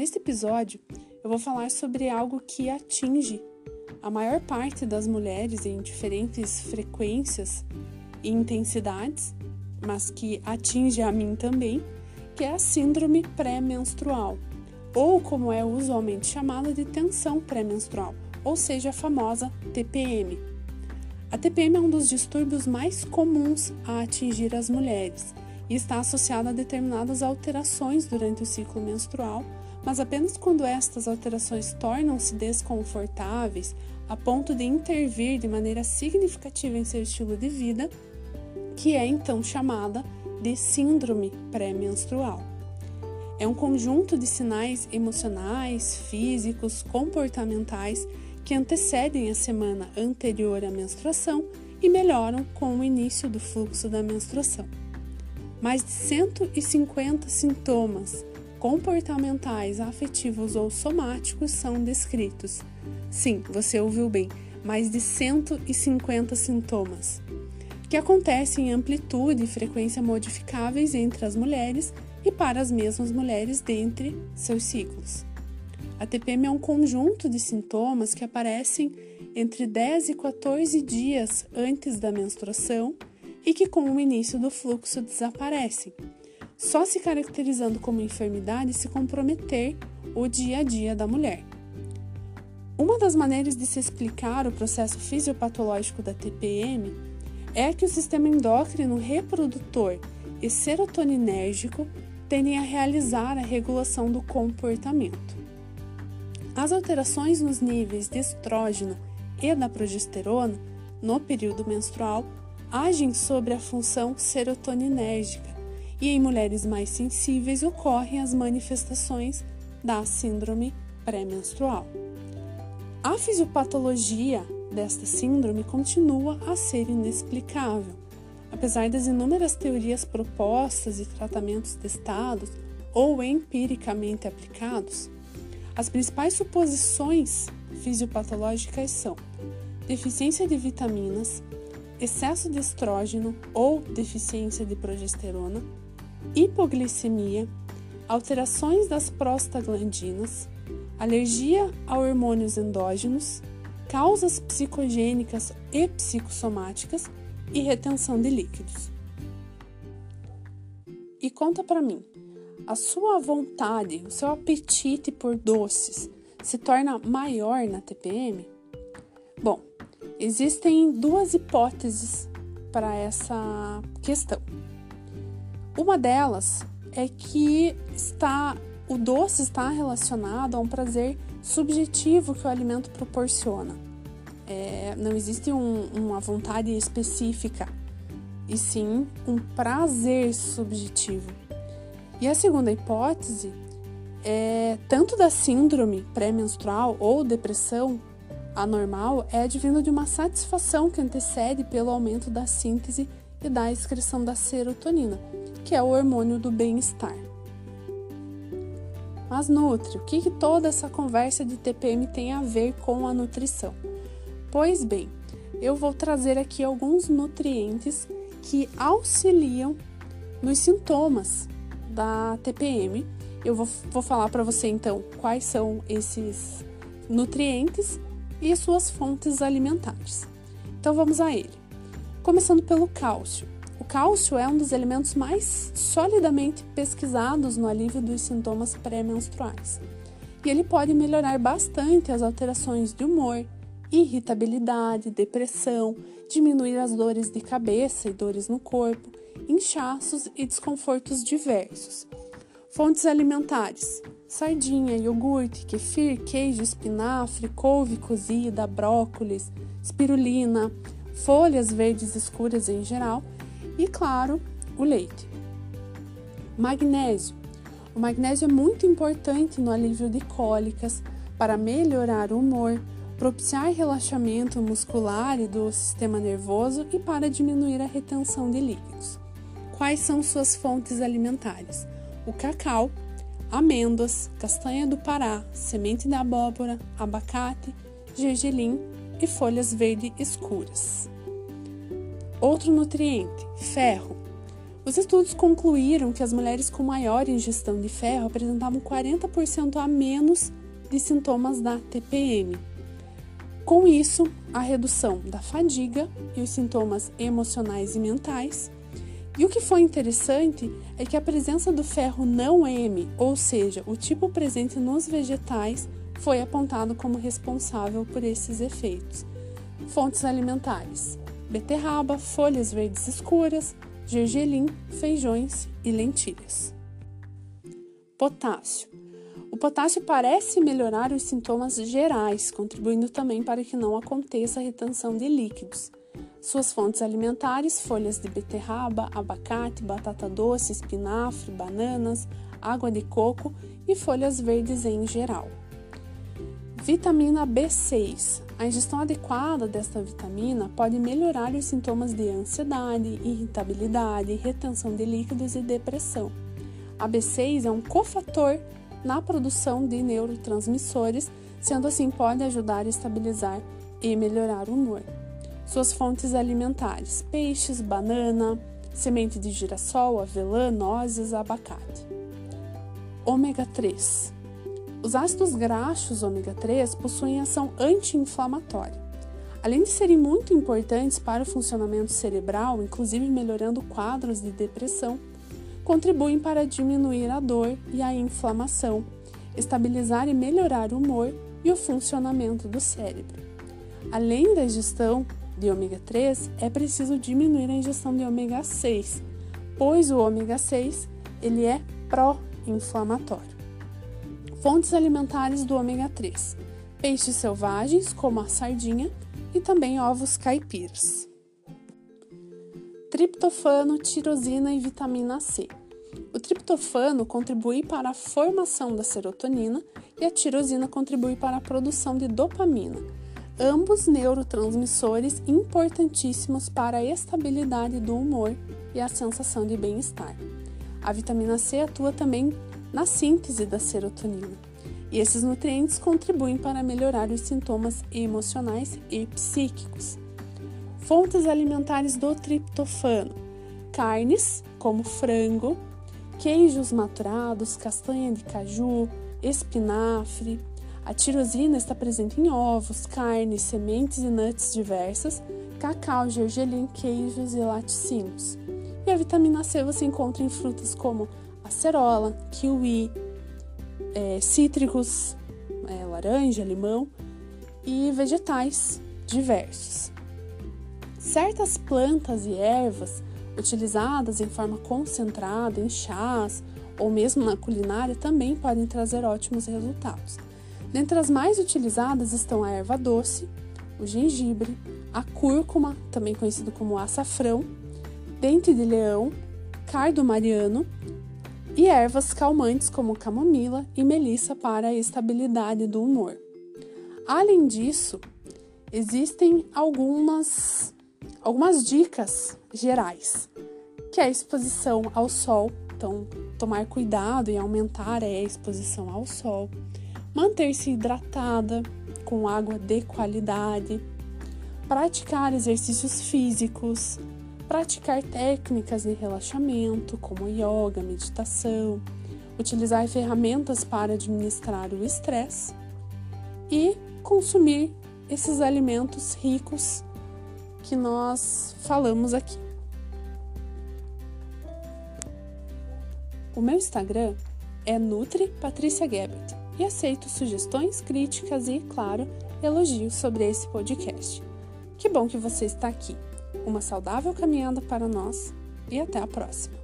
Neste episódio, eu vou falar sobre algo que atinge a maior parte das mulheres em diferentes frequências e intensidades, mas que atinge a mim também, que é a síndrome pré-menstrual, ou como é usualmente chamada de tensão pré-menstrual, ou seja, a famosa TPM. A TPM é um dos distúrbios mais comuns a atingir as mulheres e está associada a determinadas alterações durante o ciclo menstrual, mas apenas quando estas alterações tornam-se desconfortáveis a ponto de intervir de maneira significativa em seu estilo de vida, que é então chamada de síndrome pré-menstrual. É um conjunto de sinais emocionais, físicos, comportamentais que antecedem a semana anterior à menstruação e melhoram com o início do fluxo da menstruação. Mais de 150 sintomas comportamentais, afetivos ou somáticos são descritos. Sim, você ouviu bem, mais de 150 sintomas, que acontecem em amplitude e frequência modificáveis entre as mulheres e para as mesmas mulheres dentre seus ciclos. A TPM é um conjunto de sintomas que aparecem entre 10 e 14 dias antes da menstruação e que, com o início do fluxo, desaparecem, só se caracterizando como enfermidade se comprometer o dia a dia da mulher. Uma das maneiras de se explicar o processo fisiopatológico da TPM é que o sistema endócrino reprodutor e serotoninérgico tendem a realizar a regulação do comportamento. As alterações nos níveis de estrógeno e da progesterona no período menstrual agem sobre a função serotoninérgica e em mulheres mais sensíveis ocorrem as manifestações da síndrome pré-menstrual. A fisiopatologia desta síndrome continua a ser inexplicável, apesar das inúmeras teorias propostas e tratamentos testados ou empiricamente aplicados. As principais suposições fisiopatológicas são deficiência de vitaminas, excesso de estrógeno ou deficiência de progesterona, hipoglicemia, alterações das prostaglandinas, alergia a hormônios endógenos, causas psicogênicas e psicossomáticas e retenção de líquidos. E conta para mim, a sua vontade, o seu apetite por doces se torna maior na TPM? Bom, existem duas hipóteses para essa questão. Uma delas é que está o doce está relacionado a um prazer subjetivo que o alimento proporciona. É, não existe um, uma vontade específica, e sim um prazer subjetivo. E a segunda hipótese é tanto da síndrome pré-menstrual ou depressão anormal é advindo de uma satisfação que antecede pelo aumento da síntese e da excreção da serotonina, que é o hormônio do bem-estar. Mas Nutri, o que, que toda essa conversa de TPM tem a ver com a nutrição? Pois bem, eu vou trazer aqui alguns nutrientes que auxiliam nos sintomas da TPM. Eu vou, vou falar para você então quais são esses nutrientes e suas fontes alimentares. Então vamos a ele. Começando pelo cálcio. O cálcio é um dos elementos mais solidamente pesquisados no alívio dos sintomas pré-menstruais. E ele pode melhorar bastante as alterações de humor, irritabilidade, depressão, diminuir as dores de cabeça e dores no corpo, inchaços e desconfortos diversos. Fontes alimentares: sardinha, iogurte, kefir, queijo, espinafre, couve cozida, brócolis, espirulina, folhas verdes escuras em geral e, claro, o leite. Magnésio. O magnésio é muito importante no alívio de cólicas, para melhorar o humor, propiciar relaxamento muscular e do sistema nervoso e para diminuir a retenção de líquidos. Quais são suas fontes alimentares? O cacau, amêndoas, castanha do Pará, semente de abóbora, abacate, gergelim e folhas verde escuras. Outro nutriente, ferro. Os estudos concluíram que as mulheres com maior ingestão de ferro apresentavam 40% a menos de sintomas da TPM. Com isso, a redução da fadiga e os sintomas emocionais e mentais. E o que foi interessante é que a presença do ferro não M, ou seja, o tipo presente nos vegetais, foi apontado como responsável por esses efeitos. Fontes alimentares: beterraba, folhas verdes escuras, gergelim, feijões e lentilhas. Potássio. O potássio parece melhorar os sintomas gerais, contribuindo também para que não aconteça a retenção de líquidos. Suas fontes alimentares: folhas de beterraba, abacate, batata doce, espinafre, bananas, água de coco e folhas verdes em geral. Vitamina B6. A ingestão adequada desta vitamina pode melhorar os sintomas de ansiedade, irritabilidade, retenção de líquidos e depressão. A B6 é um cofator na produção de neurotransmissores, sendo assim pode ajudar a estabilizar e melhorar o humor. Suas fontes alimentares: peixes, banana, semente de girassol, avelã, nozes, abacate. Ômega 3. Os ácidos graxos ômega 3 possuem ação anti-inflamatória. Além de serem muito importantes para o funcionamento cerebral, inclusive melhorando quadros de depressão, contribuem para diminuir a dor e a inflamação, estabilizar e melhorar o humor e o funcionamento do cérebro. Além da ingestão de ômega 3, é preciso diminuir a ingestão de ômega 6, pois o ômega 6 ele é pró-inflamatório. Fontes alimentares do ômega 3: peixes selvagens, como a sardinha, e também ovos caipiras. Triptofano, tirosina e vitamina C. O triptofano contribui para a formação da serotonina e a tirosina contribui para a produção de dopamina, ambos neurotransmissores importantíssimos para a estabilidade do humor e a sensação de bem-estar. A vitamina C atua também na síntese da serotonina. E esses nutrientes contribuem para melhorar os sintomas emocionais e psíquicos. Fontes alimentares do triptofano: carnes, como frango, queijos maturados, castanha de caju, espinafre. A tirosina está presente em ovos, carnes, sementes e nuts diversas, cacau, gergelim, queijos e laticínios. E a vitamina C você encontra em frutas como acerola, kiwi, é, cítricos, é, laranja, limão e vegetais diversos. Certas plantas e ervas utilizadas em forma concentrada em chás ou mesmo na culinária também podem trazer ótimos resultados. Dentre as mais utilizadas estão a erva doce, o gengibre, a cúrcuma, também conhecido como açafrão, dente de leão, cardo mariano e ervas calmantes como camomila e melissa para a estabilidade do humor. Além disso, existem algumas, algumas dicas gerais, que é a exposição ao sol, então tomar cuidado e aumentar a exposição ao sol, manter-se hidratada com água de qualidade, praticar exercícios físicos, praticar técnicas de relaxamento, como yoga, meditação, utilizar ferramentas para administrar o estresse e consumir esses alimentos ricos que nós falamos aqui. O meu Instagram é Nutri Patrícia Gebert e aceito sugestões, críticas e, claro, elogios sobre esse podcast. Que bom que você está aqui uma saudável caminhada para nós e até a próxima!